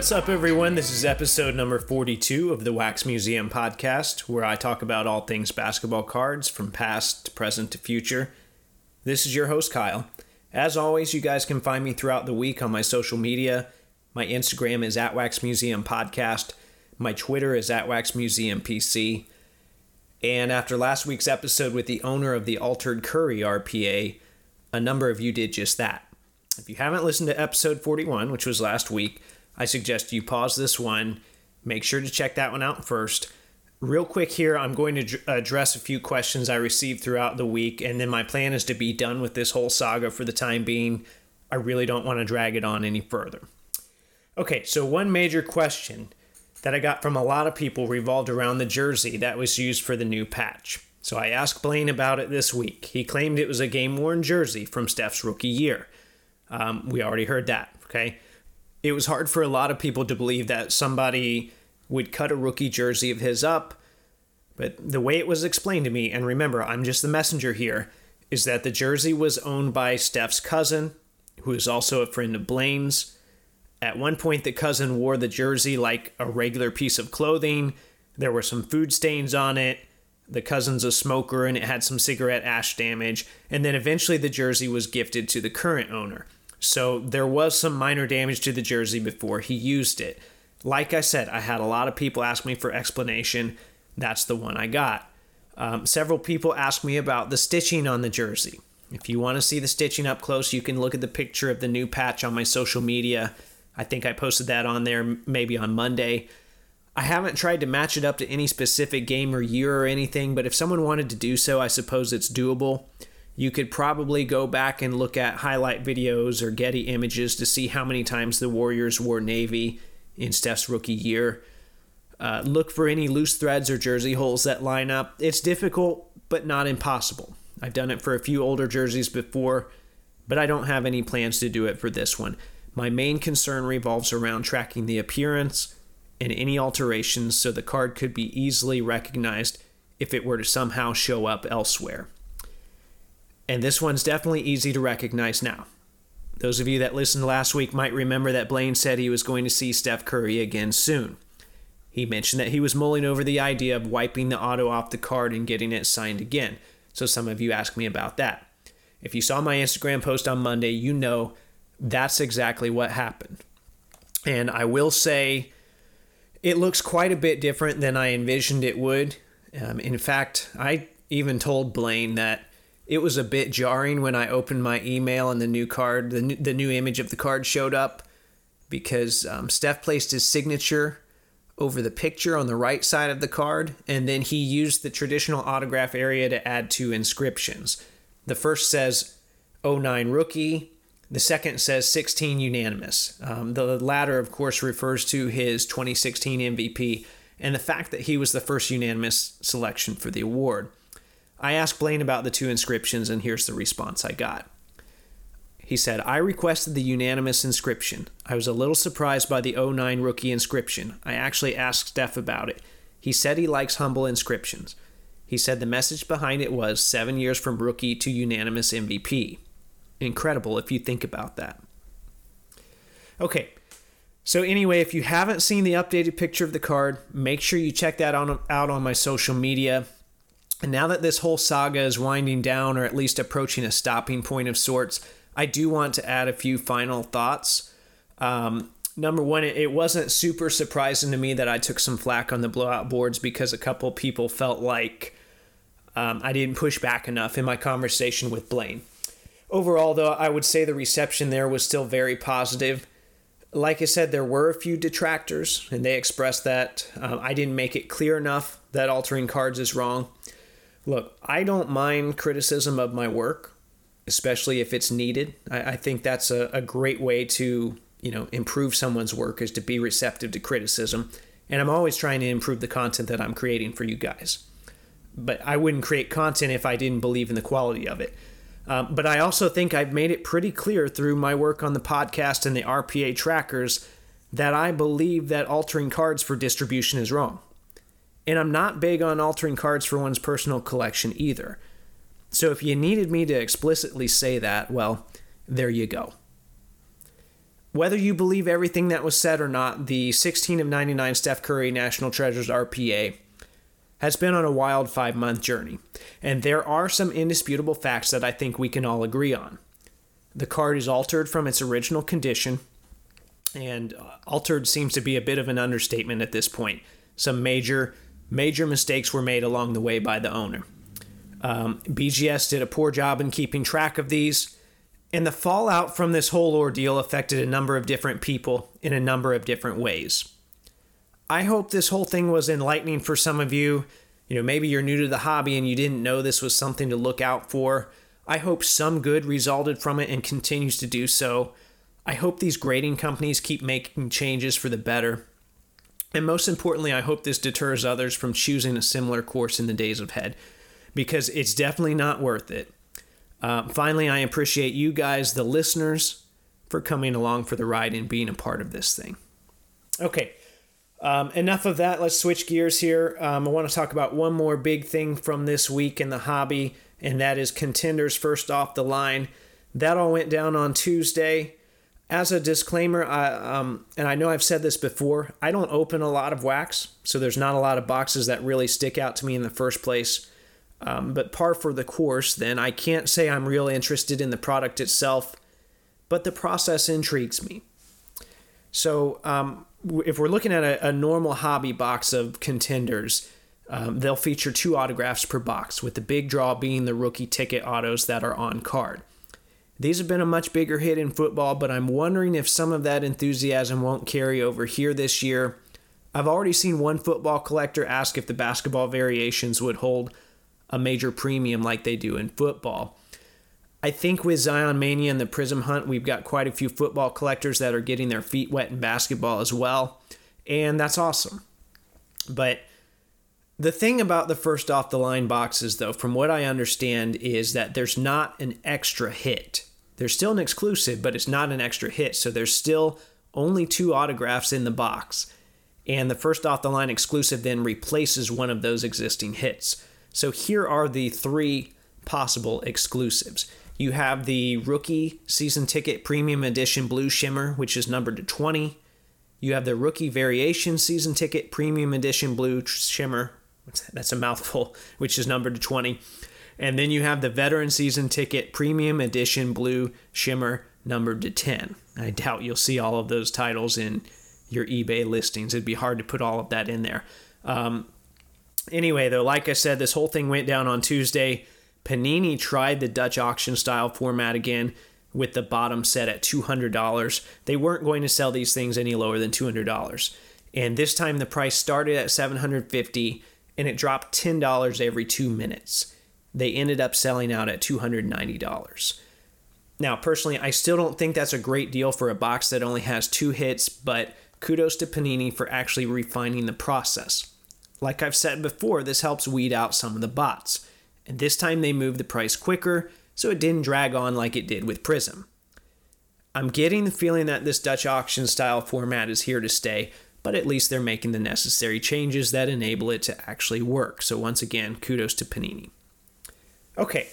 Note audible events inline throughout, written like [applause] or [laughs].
What's up, everyone? This is episode number 42 of the Wax Museum podcast, where I talk about all things basketball cards from past to present to future. This is your host, Kyle. As always, you guys can find me throughout the week on my social media. My Instagram is at Wax Museum Podcast. My Twitter is at Wax Museum PC. And after last week's episode with the owner of the Altered Curry RPA, a number of you did just that. If you haven't listened to episode 41, which was last week, I suggest you pause this one. Make sure to check that one out first. Real quick here, I'm going to address a few questions I received throughout the week, and then my plan is to be done with this whole saga for the time being. I really don't want to drag it on any further. Okay, so one major question that I got from a lot of people revolved around the jersey that was used for the new patch. So I asked Blaine about it this week. He claimed it was a game worn jersey from Steph's rookie year. Um, we already heard that, okay? It was hard for a lot of people to believe that somebody would cut a rookie jersey of his up, but the way it was explained to me, and remember, I'm just the messenger here, is that the jersey was owned by Steph's cousin, who is also a friend of Blaine's. At one point, the cousin wore the jersey like a regular piece of clothing. There were some food stains on it. The cousin's a smoker and it had some cigarette ash damage. And then eventually, the jersey was gifted to the current owner. So there was some minor damage to the jersey before he used it. Like I said, I had a lot of people ask me for explanation. That's the one I got. Um, several people asked me about the stitching on the jersey. If you want to see the stitching up close, you can look at the picture of the new patch on my social media. I think I posted that on there maybe on Monday. I haven't tried to match it up to any specific game or year or anything, but if someone wanted to do so, I suppose it's doable. You could probably go back and look at highlight videos or Getty images to see how many times the Warriors wore Navy in Steph's rookie year. Uh, look for any loose threads or jersey holes that line up. It's difficult, but not impossible. I've done it for a few older jerseys before, but I don't have any plans to do it for this one. My main concern revolves around tracking the appearance and any alterations so the card could be easily recognized if it were to somehow show up elsewhere. And this one's definitely easy to recognize now. Those of you that listened last week might remember that Blaine said he was going to see Steph Curry again soon. He mentioned that he was mulling over the idea of wiping the auto off the card and getting it signed again. So some of you asked me about that. If you saw my Instagram post on Monday, you know that's exactly what happened. And I will say it looks quite a bit different than I envisioned it would. Um, in fact, I even told Blaine that it was a bit jarring when I opened my email and the new card, the new, the new image of the card showed up because um, Steph placed his signature over the picture on the right side of the card, and then he used the traditional autograph area to add two inscriptions. The first says 09 rookie, the second says 16 unanimous. Um, the latter, of course, refers to his 2016 MVP and the fact that he was the first unanimous selection for the award. I asked Blaine about the two inscriptions, and here's the response I got. He said, I requested the unanimous inscription. I was a little surprised by the 09 rookie inscription. I actually asked Steph about it. He said he likes humble inscriptions. He said the message behind it was seven years from rookie to unanimous MVP incredible if you think about that. Okay, so anyway, if you haven't seen the updated picture of the card, make sure you check that out on my social media. And now that this whole saga is winding down, or at least approaching a stopping point of sorts, I do want to add a few final thoughts. Um, number one, it wasn't super surprising to me that I took some flack on the blowout boards because a couple people felt like um, I didn't push back enough in my conversation with Blaine. Overall, though, I would say the reception there was still very positive. Like I said, there were a few detractors, and they expressed that um, I didn't make it clear enough that altering cards is wrong. Look, I don't mind criticism of my work, especially if it's needed. I, I think that's a, a great way to, you know, improve someone's work is to be receptive to criticism. And I'm always trying to improve the content that I'm creating for you guys. But I wouldn't create content if I didn't believe in the quality of it. Um, but I also think I've made it pretty clear through my work on the podcast and the RPA trackers that I believe that altering cards for distribution is wrong. And I'm not big on altering cards for one's personal collection either. So if you needed me to explicitly say that, well, there you go. whether you believe everything that was said or not, the 16 of 99 Steph Curry National Treasures RPA has been on a wild five month journey, and there are some indisputable facts that I think we can all agree on. The card is altered from its original condition, and uh, altered seems to be a bit of an understatement at this point. Some major, major mistakes were made along the way by the owner. Um, BGS did a poor job in keeping track of these, and the fallout from this whole ordeal affected a number of different people in a number of different ways. I hope this whole thing was enlightening for some of you. You know, maybe you're new to the hobby and you didn't know this was something to look out for. I hope some good resulted from it and continues to do so. I hope these grading companies keep making changes for the better. And most importantly, I hope this deters others from choosing a similar course in the days ahead because it's definitely not worth it. Uh, finally, I appreciate you guys, the listeners, for coming along for the ride and being a part of this thing. Okay, um, enough of that. Let's switch gears here. Um, I want to talk about one more big thing from this week in the hobby, and that is contenders first off the line. That all went down on Tuesday. As a disclaimer, I, um, and I know I've said this before, I don't open a lot of wax, so there's not a lot of boxes that really stick out to me in the first place. Um, but par for the course, then I can't say I'm real interested in the product itself, but the process intrigues me. So, um, if we're looking at a, a normal hobby box of contenders, um, they'll feature two autographs per box, with the big draw being the rookie ticket autos that are on card. These have been a much bigger hit in football, but I'm wondering if some of that enthusiasm won't carry over here this year. I've already seen one football collector ask if the basketball variations would hold a major premium like they do in football. I think with Zion Mania and the Prizm Hunt, we've got quite a few football collectors that are getting their feet wet in basketball as well, and that's awesome. But the thing about the first off the line boxes, though, from what I understand, is that there's not an extra hit. There's still an exclusive, but it's not an extra hit, so there's still only two autographs in the box. And the first off the line exclusive then replaces one of those existing hits. So here are the three possible exclusives. You have the rookie season ticket premium edition blue shimmer, which is numbered to 20. You have the rookie variation season ticket premium edition blue shimmer. That's a mouthful, [laughs] which is numbered to 20. And then you have the veteran season ticket premium edition blue shimmer numbered to 10. I doubt you'll see all of those titles in your eBay listings. It'd be hard to put all of that in there. Um, anyway, though, like I said, this whole thing went down on Tuesday. Panini tried the Dutch auction style format again with the bottom set at $200. They weren't going to sell these things any lower than $200. And this time the price started at 750 and it dropped $10 every 2 minutes. They ended up selling out at $290. Now, personally, I still don't think that's a great deal for a box that only has two hits, but kudos to Panini for actually refining the process. Like I've said before, this helps weed out some of the bots and this time they moved the price quicker so it didn't drag on like it did with Prizm. I'm getting the feeling that this Dutch auction style format is here to stay, but at least they're making the necessary changes that enable it to actually work. So, once again, kudos to Panini. Okay,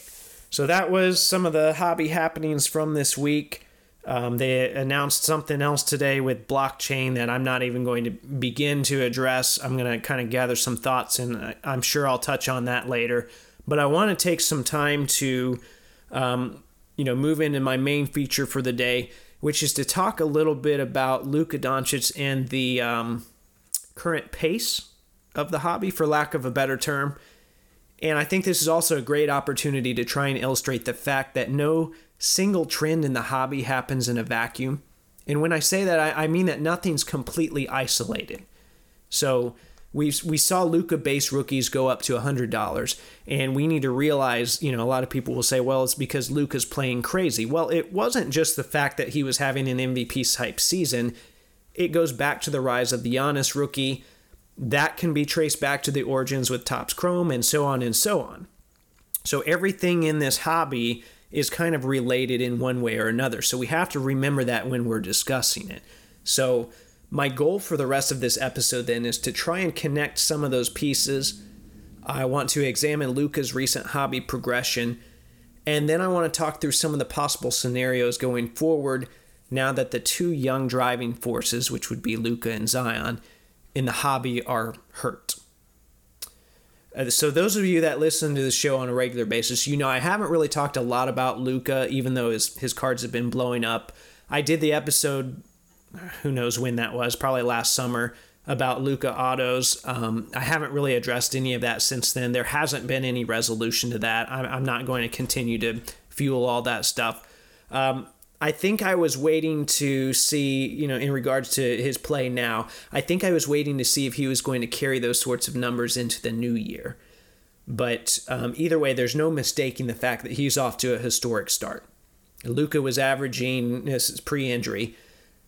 so that was some of the hobby happenings from this week. Um, they announced something else today with blockchain that I'm not even going to begin to address. I'm going to kind of gather some thoughts, and I'm sure I'll touch on that later. But I want to take some time to, um, you know, move into my main feature for the day, which is to talk a little bit about Luka Doncic and the um, current pace of the hobby, for lack of a better term. And I think this is also a great opportunity to try and illustrate the fact that no single trend in the hobby happens in a vacuum. And when I say that, I, I mean that nothing's completely isolated. So we we saw Luka base rookies go up to hundred dollars, and we need to realize, you know, a lot of people will say, well, it's because Luka's playing crazy. Well, it wasn't just the fact that he was having an MVP type season. It goes back to the rise of the Giannis rookie. That can be traced back to the origins with Topps Chrome and so on and so on. So everything in this hobby is kind of related in one way or another. So we have to remember that when we're discussing it. So my goal for the rest of this episode then is to try and connect some of those pieces. I want to examine Luka's recent hobby progression, and then I want to talk through some of the possible scenarios going forward now that the two young driving forces, which would be Luka and Zion, in the hobby are hurt. Uh, so those of you that listen to the show on a regular basis, you know I haven't really talked a lot about Luka, even though his his cards have been blowing up. I did the episode, who knows when that was, probably last summer, about Luka autos. Um, I haven't really addressed any of that since then. There hasn't been any resolution to that. I'm, I'm not going to continue to fuel all that stuff. Um, I think I was waiting to see, you know, in regards to his play now, I think I was waiting to see if he was going to carry those sorts of numbers into the new year. But um, either way, there's no mistaking the fact that he's off to a historic start. Luka was averaging, this is pre injury,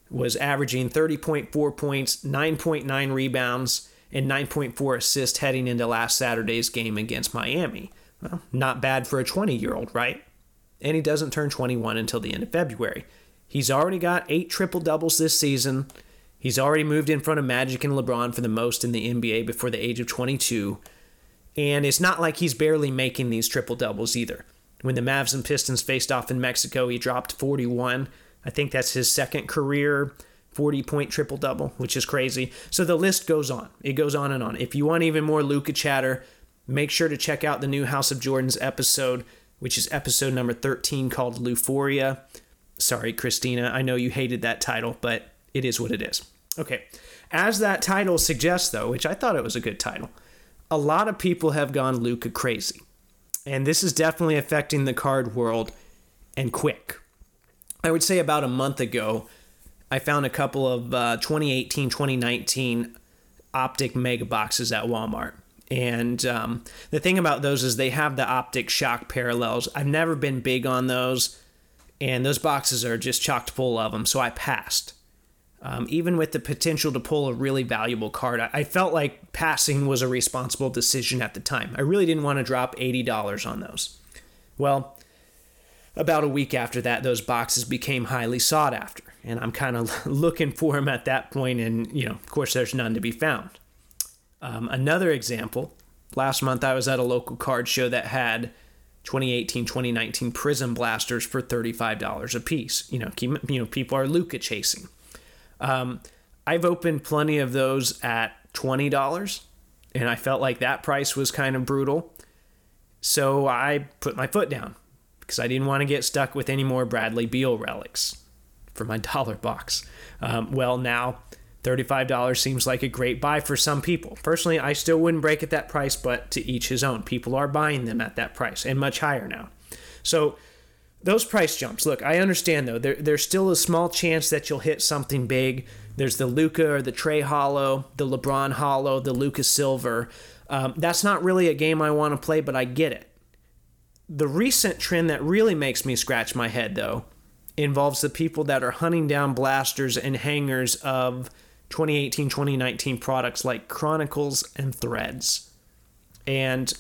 was averaging 30.4 points, 9.9 rebounds, and 9.4 assists heading into last Saturday's game against Miami. Well, not bad for a 20 year old, right? And he doesn't turn 21 until the end of February. He's already got eight triple doubles this season. He's already moved in front of Magic and LeBron for the most in the NBA before the age of 22. And it's not like he's barely making these triple doubles either. When the Mavs and Pistons faced off in Mexico, he dropped 41. I think that's his second career 40 point triple double, which is crazy. So the list goes on. It goes on and on. If you want even more Luka chatter, make sure to check out the new House of Jordans episode which is episode number 13 called Luforia. Sorry, Christina, I know you hated that title, but it is what it is. Okay, as that title suggests, though, which I thought it was a good title, a lot of people have gone Luka crazy. And this is definitely affecting the card world and quick. I would say about a month ago, I found a couple of uh, 2018 2019 optic mega boxes at Walmart. And um, the thing about those is they have the optic shock parallels. I've never been big on those, and those boxes are just chocked full of them, so I passed. Um, even with the potential to pull a really valuable card, I, I felt like passing was a responsible decision at the time. I really didn't want to drop $80 on those. Well, about a week after that, those boxes became highly sought after, and I'm kind of [laughs] looking for them at that point, and you know, of course, there's none to be found. Um, another example last month I was at a local card show that had 2018 2019 Prizm Blasters for $35 a piece. You know, you know people are Luka chasing. Um, I've opened plenty of those at $20 and I felt like that price was kind of brutal. So I put my foot down because I didn't want to get stuck with any more Bradley Beal relics for my [laughs] dollar box. Um, well, now $35 seems like a great buy for some people. Personally, I still wouldn't break at that price, but to each his own. People are buying them at that price and much higher now. So, those price jumps, look, I understand though, there, there's still a small chance that you'll hit something big. There's the Luka or the Trey Hollow, the LeBron Hollow, the Luka Silver. Um, that's not really a game I want to play, but I get it. The recent trend that really makes me scratch my head though involves the people that are hunting down blasters and hangers of 2018 2019 products like Chronicles and Threads. And,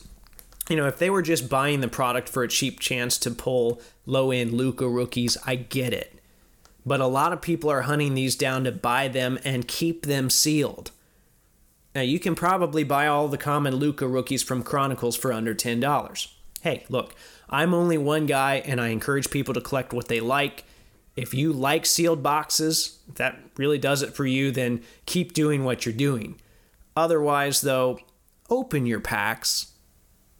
you know, if they were just buying the product for a cheap chance to pull low end Luka rookies, I get it. But a lot of people are hunting these down to buy them and keep them sealed. Now, you can probably buy all the common Luka rookies from Chronicles for under $10. Hey, look, I'm only one guy and I encourage people to collect what they like if you like sealed boxes, if that really does it for you, then keep doing what you're doing. Otherwise, though, open your packs.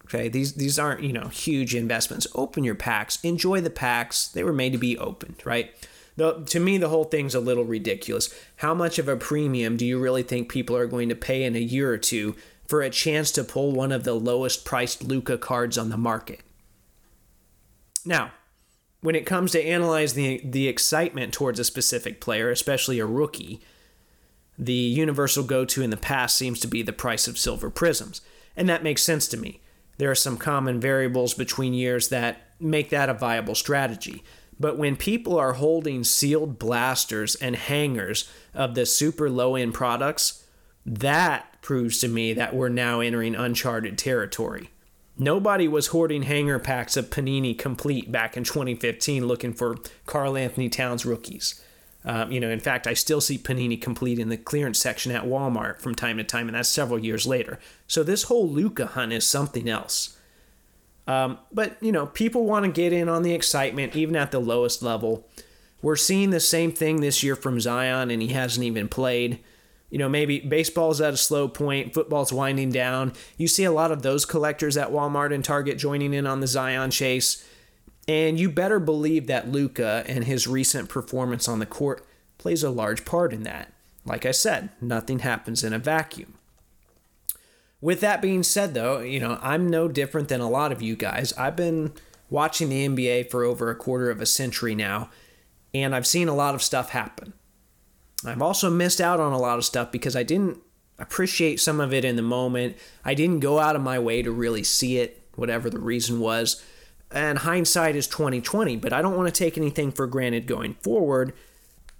Okay, these these aren't you know huge investments. Open your packs. Enjoy the packs. They were made to be opened, right? The, to me, the whole thing's a little ridiculous. How much of a premium do you really think people are going to pay in a year or two for a chance to pull one of the lowest priced Luka cards on the market? Now, when it comes to analyze the the excitement towards a specific player, especially a rookie, the universal go-to in the past seems to be the price of silver Prizms, and that makes sense to me. There are some common variables between years that make that a viable strategy. But when people are holding sealed blasters and hangers of the super low end products, that proves to me that we're now entering uncharted territory. Nobody was hoarding hanger packs of Panini Complete back in 2015 looking for Karl-Anthony Towns rookies. Um, you know, in fact, I still see Panini Complete in the clearance section at Walmart from time to time, and that's several years later. So this whole Luka hunt is something else. Um, but you know, people want to get in on the excitement, even at the lowest level. We're seeing the same thing this year from Zion, and he hasn't even played. You know, maybe baseball's at a slow point, football's winding down. You see a lot of those collectors at Walmart and Target joining in on the Zion chase. And you better believe that Luka and his recent performance on the court plays a large part in that. Like I said, nothing happens in a vacuum. With that being said, though, you know, I'm no different than a lot of you guys. I've been watching the NBA for over a quarter of a century now, and I've seen a lot of stuff happen. I've also missed out on a lot of stuff because I didn't appreciate some of it in the moment. I didn't go out of my way to really see it, whatever the reason was. And hindsight is 2020, but I don't want to take anything for granted going forward.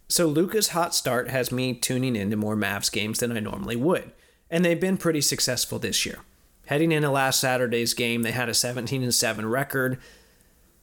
So Luka's hot start has me tuning into more Mavs games than I normally would, and they've been pretty successful this year. Heading into last Saturday's game, they had a 17 and 7 record,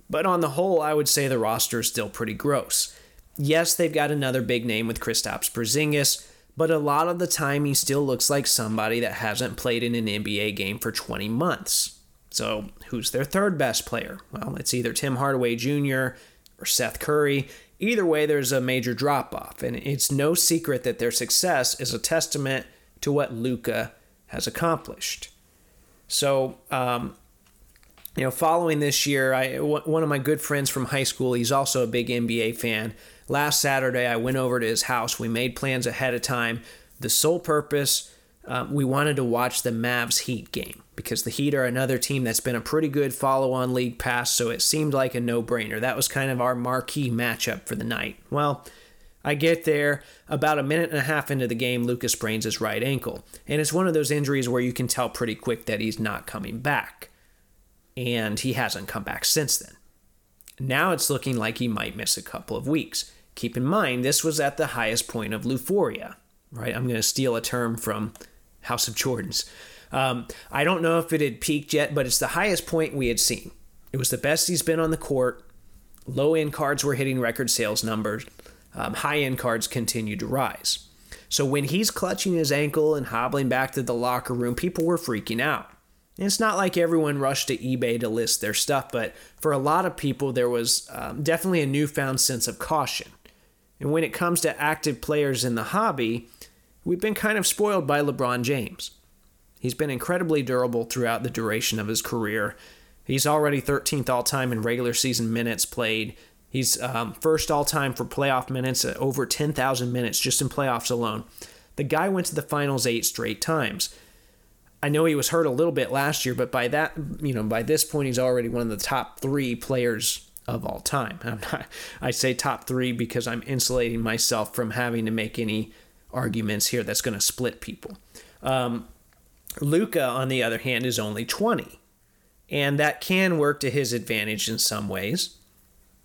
but on the whole, I would say the roster is still pretty gross. Yes, they've got another big name with Kristaps Porzingis, but a lot of the time he still looks like somebody that hasn't played in an NBA game for 20 months. So, who's their third best player? Well, it's either Tim Hardaway Jr. or Seth Curry. Either way, there's a major drop off, and it's no secret that their success is a testament to what Luka has accomplished. So, um, you know, following this year, I one of my good friends from high school, he's also a big NBA fan. Last Saturday, I went over to his house. We made plans ahead of time. The sole purpose, um, we wanted to watch the Mavs Heat game because the Heat are another team that's been a pretty good follow on league pass, so it seemed like a no brainer. That was kind of our marquee matchup for the night. Well, I get there about a minute and a half into the game, Lucas sprains his right ankle. And it's one of those injuries where you can tell pretty quick that he's not coming back. And he hasn't come back since then. Now it's looking like he might miss a couple of weeks. Keep in mind, this was at the highest point of Luforia, right? I'm going to steal a term from House of Jordans. Um, I don't know if it had peaked yet, but it's the highest point we had seen. It was the best he's been on the court. Low end cards were hitting record sales numbers. Um, high end cards continued to rise. So when he's clutching his ankle and hobbling back to the locker room, people were freaking out. It's not like everyone rushed to eBay to list their stuff, but for a lot of people, there was um, definitely a newfound sense of caution. And when it comes to active players in the hobby, we've been kind of spoiled by LeBron James. He's been incredibly durable throughout the duration of his career. He's already 13th all time in regular season minutes played. He's um, first all time for playoff minutes at over 10,000 minutes just in playoffs alone. The guy went to the finals eight straight times. I know he was hurt a little bit last year, but by that, you know, by this point, he's already one of the top three players of all time. I'm not, I say top three because I'm insulating myself from having to make any arguments here that's going to split people. Um, Luka, on the other hand, is only 20, and that can work to his advantage in some ways.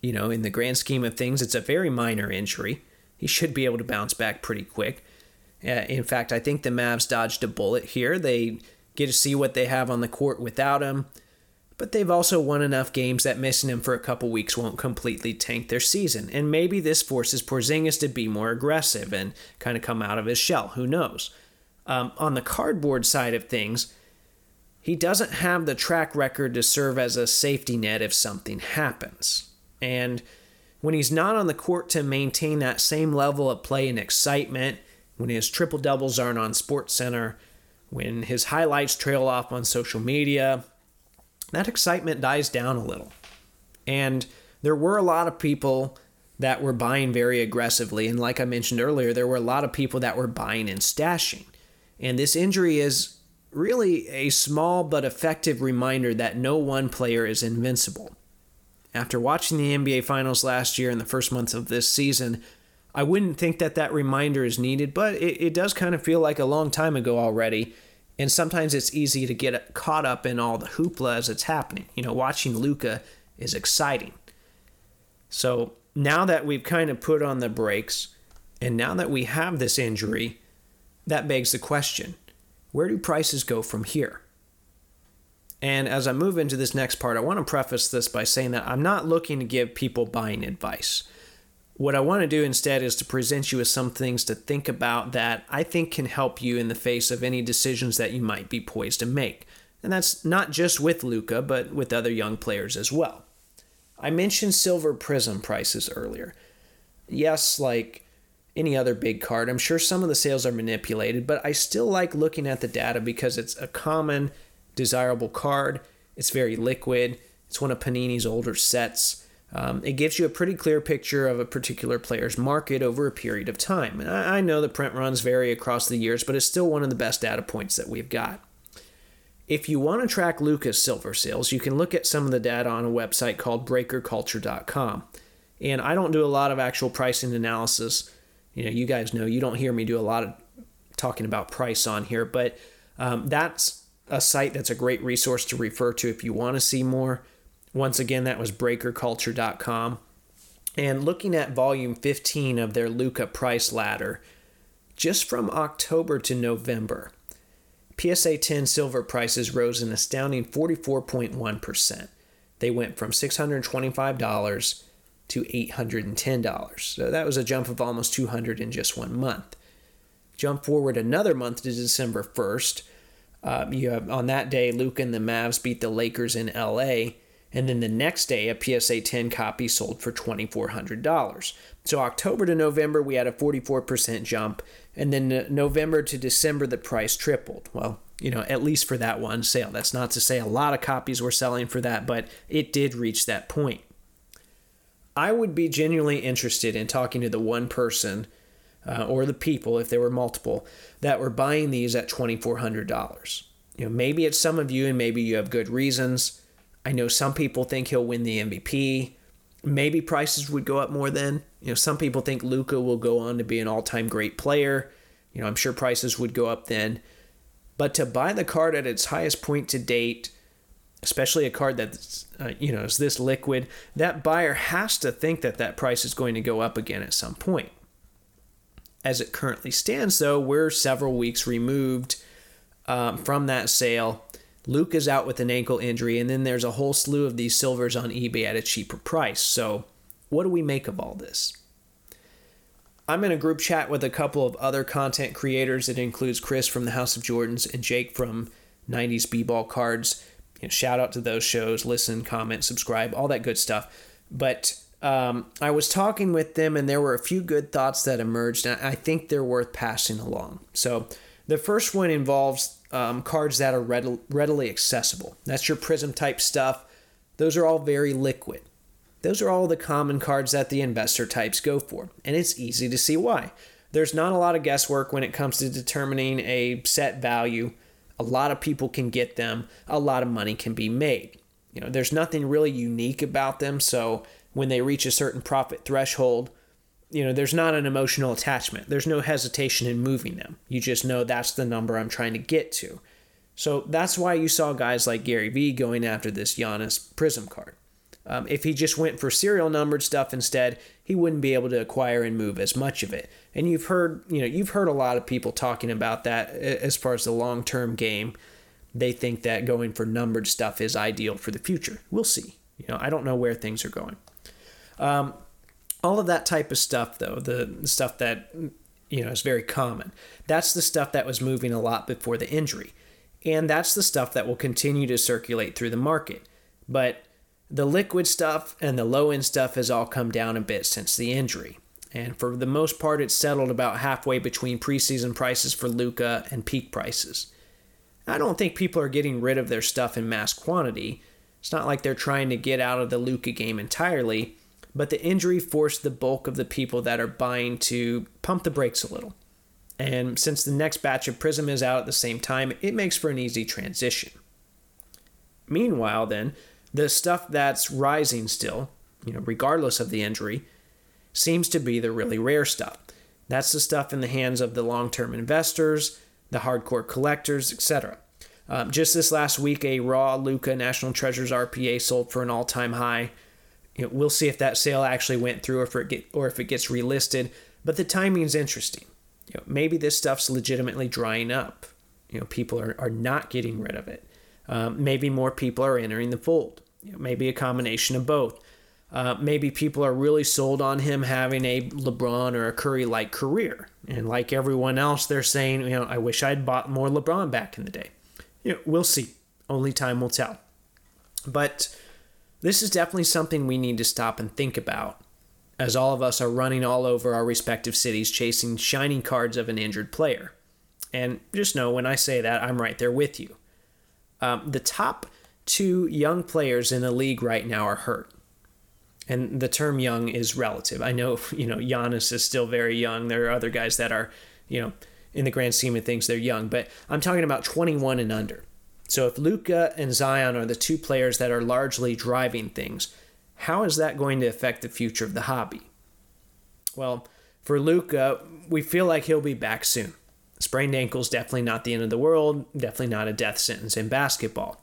You know, in the grand scheme of things, it's a very minor injury. He should be able to bounce back pretty quick. Uh, in fact, I think the Mavs dodged a bullet here. They get to see what they have on the court without him but they've also won enough games that missing him for a couple weeks won't completely tank their season. And maybe this forces Porzingis to be more aggressive and kind of come out of his shell. Who knows? Um, on the cardboard side of things, he doesn't have the track record to serve as a safety net if something happens. And when he's not on the court to maintain that same level of play and excitement, when his triple doubles aren't on SportsCenter, when his highlights trail off on social media, that excitement dies down a little. And there were a lot of people that were buying very aggressively. And like I mentioned earlier, there were a lot of people that were buying and stashing. And this injury is really a small but effective reminder that no one player is invincible. After watching the NBA Finals last year and the first months of this season, I wouldn't think that that reminder is needed, but it, it does kind of feel like a long time ago already. And sometimes it's easy to get caught up in all the hoopla as it's happening. You know, watching Luka is exciting. So now that we've kind of put on the brakes, and now that we have this injury, that begs the question where do prices go from here? And as I move into this next part, I want to preface this by saying that I'm not looking to give people buying advice. What I want to do instead is to present you with some things to think about that I think can help you in the face of any decisions that you might be poised to make. And that's not just with Luka, but with other young players as well. I mentioned silver Prizm prices earlier. yes, like any other big card, I'm sure some of the sales are manipulated, but I still like looking at the data because it's a common, desirable card. It's very liquid. It's one of Panini's older sets. Um, it gives you a pretty clear picture of a particular player's market over a period of time. And I, I know the print runs vary across the years, but it's still one of the best data points that we've got. If you want to track Luka's silver sales, you can look at some of the data on a website called breakerculture.com. And I don't do a lot of actual pricing analysis. You know, you guys know you don't hear me do a lot of talking about price on here, but um, that's a site that's a great resource to refer to if you want to see more. Once again, that was breakerculture.com. And looking at volume 15 of their Luka price ladder, just from October to November, PSA 10 silver prices rose an astounding 44.1%. They went from $625 to $810. So that was a jump of almost 200 in just one month. Jump forward another month to December 1st. Uh, you have, on that day, Luka and the Mavs beat the Lakers in LA and then the next day, a PSA 10 copy sold for $2,400. So October to November, we had a 44% jump. And then November to December, the price tripled. Well, you know, at least for that one sale. That's not to say a lot of copies were selling for that, but it did reach that point. I would be genuinely interested in talking to the one person uh, or the people, if there were multiple, that were buying these at $2,400. You know, maybe it's some of you and maybe you have good reasons. I know some people think he'll win the MVP. Maybe prices would go up more then. You know, some people think Luka will go on to be an all-time great player. You know, I'm sure prices would go up then. But to buy the card at its highest point to date, especially a card that's uh, you know is this liquid, that buyer has to think that that price is going to go up again at some point. As it currently stands, though, we're several weeks removed um, from that sale Luke is out with an ankle injury, and then there's a whole slew of these silvers on eBay at a cheaper price. So, what do we make of all this? I'm in a group chat with a couple of other content creators. It includes Chris from the House of Jordans and Jake from 90s B-Ball Cards. You know, shout out to those shows. Listen, comment, subscribe, all that good stuff. But um, I was talking with them, and there were a few good thoughts that emerged, and I think they're worth passing along. So, the first one involves um, cards that are readily accessible. That's your Prizm type stuff. Those are all very liquid. Those are all the common cards that the investor types go for, and it's easy to see why. There's not a lot of guesswork when it comes to determining a set value. A lot of people can get them, a lot of money can be made. You know, there's nothing really unique about them, so when they reach a certain profit threshold, you know, there's not an emotional attachment. There's no hesitation in moving them. You just know that's the number I'm trying to get to. So that's why you saw guys like Gary Vee going after this Giannis Prizm card. Um, if he just went for serial numbered stuff instead, he wouldn't be able to acquire and move as much of it. And you've heard, you know, you've heard a lot of people talking about that as far as the long term game. They think that going for numbered stuff is ideal for the future. We'll see. You know, I don't know where things are going. Um, all of that type of stuff though the stuff that you know is very common that's the stuff that was moving a lot before the injury. And that's the stuff that will continue to circulate through the market. But the liquid stuff and the low end stuff has all come down a bit since the injury. And for the most part it's settled about halfway between preseason prices for Luka and peak prices. I don't think people are getting rid of their stuff in mass quantity. It's not like they're trying to get out of the Luka game entirely but the injury forced the bulk of the people that are buying to pump the brakes a little. And since the next batch of Prizm is out at the same time, it makes for an easy transition. Meanwhile, then, the stuff that's rising still, you know, regardless of the injury, seems to be the really rare stuff. That's the stuff in the hands of the long term investors, the hardcore collectors, etc. Um, just this last week, a raw Luka National Treasures RPA sold for an all time high you know, we'll see if that sale actually went through or if it get, or if it gets relisted. But the timing is interesting. You know, maybe this stuff's legitimately drying up. You know, people are, are not getting rid of it. Um, maybe more people are entering the fold. You know, maybe a combination of both. Uh, maybe people are really sold on him having a LeBron or a Curry like career. And like everyone else, they're saying, you know, I wish I'd bought more LeBron back in the day. You know, we'll see. Only time will tell. But this is definitely something we need to stop and think about as all of us are running all over our respective cities chasing shiny cards of an injured player. And just know when I say that, I'm right there with you. Um, the top two young players in the league right now are hurt. And the term young is relative. I know, [laughs] you know, Giannis is still very young. There are other guys that are, you know, in the grand scheme of things, they're young, but I'm talking about 21 and under. So if Luka and Zion are the two players that are largely driving things, how is that going to affect the future of the hobby? Well, for Luka, we feel like he'll be back soon. Sprained ankle is definitely not the end of the world, definitely not a death sentence in basketball.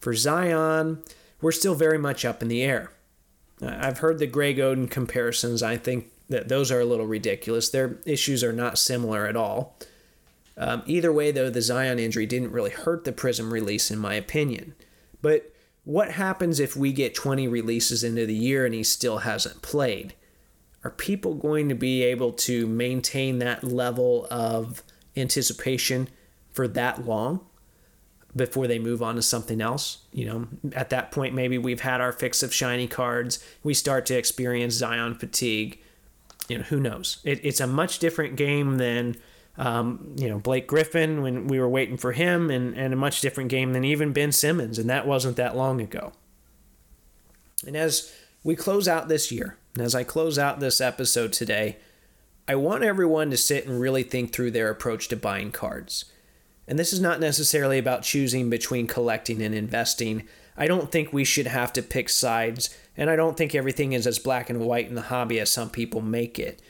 For Zion, we're still very much up in the air. Uh, I've heard the Greg Oden comparisons. I think that those are a little ridiculous. Their issues are not similar at all. Um, either way, though, the Zion injury didn't really hurt the Prizm release, in my opinion. But what happens if we get 20 releases into the year and he still hasn't played? Are people going to be able to maintain that level of anticipation for that long before they move on to something else? You know, at that point, maybe we've had our fix of shiny cards. We start to experience Zion fatigue you know, who knows? It, it's a much different game than, um, you know, Blake Griffin when we were waiting for him, and, and a much different game than even Ben Simmons, and that wasn't that long ago. And as we close out this year, and as I close out this episode today, I want everyone to sit and really think through their approach to buying cards. And this is not necessarily about choosing between collecting and investing. I don't think we should have to pick sides and I don't think everything is as black and white in the hobby as some people make it.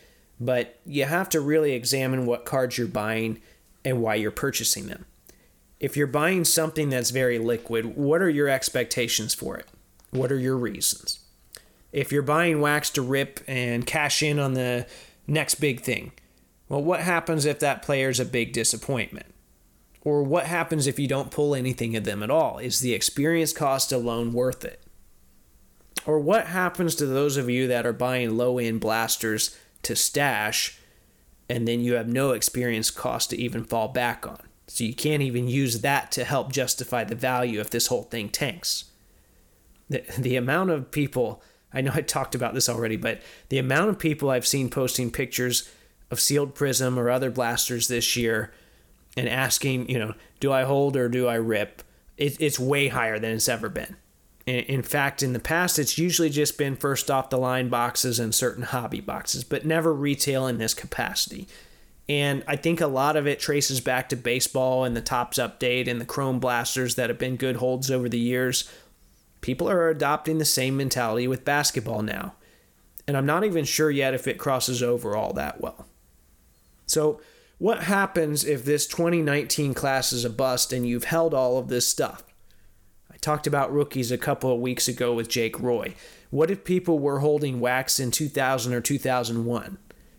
But you have to really examine what cards you're buying and why you're purchasing them. If you're buying something that's very liquid, what are your expectations for it? What are your reasons? If you're buying wax to rip and cash in on the next big thing, well, what happens if that player's a big disappointment? Or what happens if you don't pull anything of them at all? Is the experience cost alone worth it? Or what happens to those of you that are buying low end blasters to stash and then you have no experience cost to even fall back on? So you can't even use that to help justify the value if this whole thing tanks. The, the amount of people, I know I talked about this already, but the amount of people I've seen posting pictures of sealed Prizm or other blasters this year and asking, you know, do I hold or do I rip? It, it's way higher than it's ever been. In fact, in the past, it's usually just been first off the line boxes and certain hobby boxes, but never retail in this capacity. And I think a lot of it traces back to baseball and the Topps update and the Chrome blasters that have been good holds over the years. People are adopting the same mentality with basketball now. And I'm not even sure yet if it crosses over all that well. So, what happens if this 2019 class is a bust and you've held all of this stuff? Talked about rookies a couple of weeks ago with Jake Roy. What if people were holding wax in 2000 or 2001?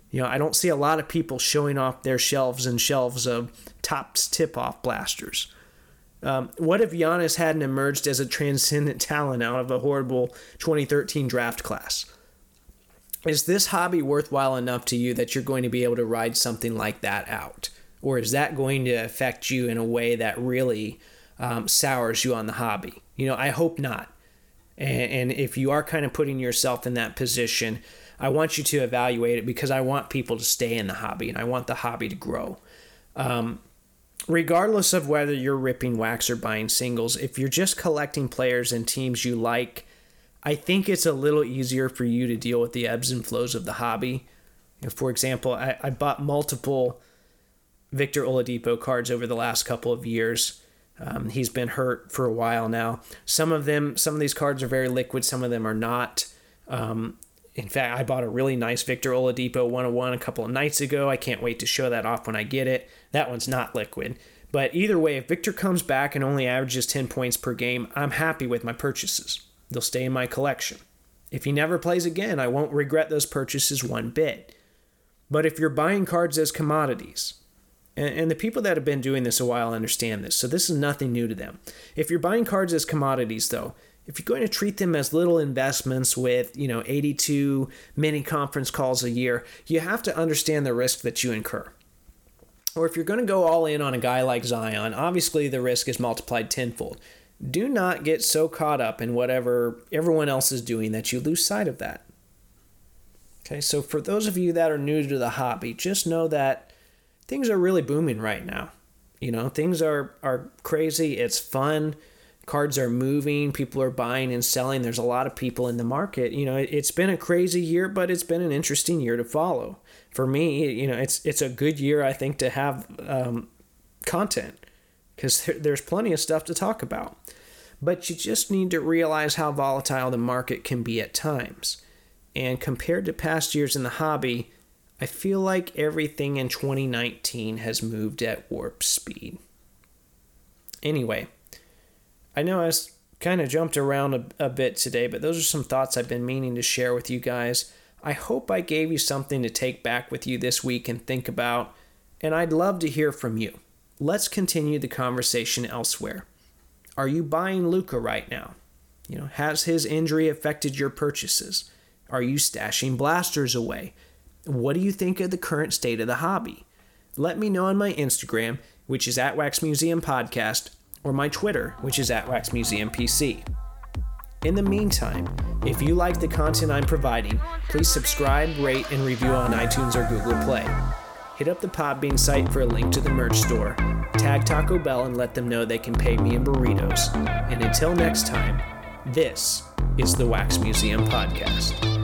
You know, I don't see a lot of people showing off their shelves and shelves of Topps tip off blasters. Um, what if Giannis hadn't emerged as a transcendent talent out of a horrible 2013 draft class? Is this hobby worthwhile enough to you that you're going to be able to ride something like that out? Or is that going to affect you in a way that really um, sours you on the hobby. You know, I hope not. And, and if you are kind of putting yourself in that position, I want you to evaluate it because I want people to stay in the hobby and I want the hobby to grow. Um, regardless of whether you're ripping wax or buying singles, if you're just collecting players and teams you like, I think it's a little easier for you to deal with the ebbs and flows of the hobby. You know, for example, I, I bought multiple Victor Oladipo cards over the last couple of years um, he's been hurt for a while now. Some of them, some of these cards are very liquid. Some of them are not. Um, in fact, I bought a really nice Victor Oladipo 101 a couple of nights ago. I can't wait to show that off when I get it. That one's not liquid. But either way, if Victor comes back and only averages 10 points per game, I'm happy with my purchases. They'll stay in my collection. If he never plays again, I won't regret those purchases one bit. But if you're buying cards as commodities, and, and the people that have been doing this a while understand this, so this is nothing new to them. If you're buying cards as commodities, though, if you're going to treat them as little investments with, you know, 82 mini conference calls a year, you have to understand the risk that you incur. Or if you're going to go all in on a guy like Zion, obviously the risk is multiplied tenfold. Do not get so caught up in whatever everyone else is doing that you lose sight of that. Okay, so for those of you that are new to the hobby, just know that things are really booming right now. You know, things are are crazy. It's fun. Cards are moving. People are buying and selling. There's a lot of people in the market. You know, it's been a crazy year, but it's been an interesting year to follow. For me, you know, it's it's a good year I think to have um, content because there, there's plenty of stuff to talk about. But you just need to realize how volatile the market can be at times. And compared to past years in the hobby, I feel like everything in 2019 has moved at warp speed. Anyway, I know I kind of jumped around a, a, bit today, but those are some thoughts I've been meaning to share with you guys. I hope I gave you something to take back with you this week and think about, and I'd love to hear from you. Let's continue the conversation elsewhere. Are you buying Luka right now? You know, has his injury affected your purchases? Are you stashing blasters away? What do you think of the current state of the hobby? Let me know on my Instagram, which is at Wax Museum Podcast, or my Twitter, which is at Wax Museum PC. In the meantime, if you like the content I'm providing, please subscribe, rate, and review on iTunes or Google Play. Hit up the Podbean site for a link to the merch store. Tag Taco Bell and let them know they can pay me in burritos. And until next time, this is the Wax Museum Podcast.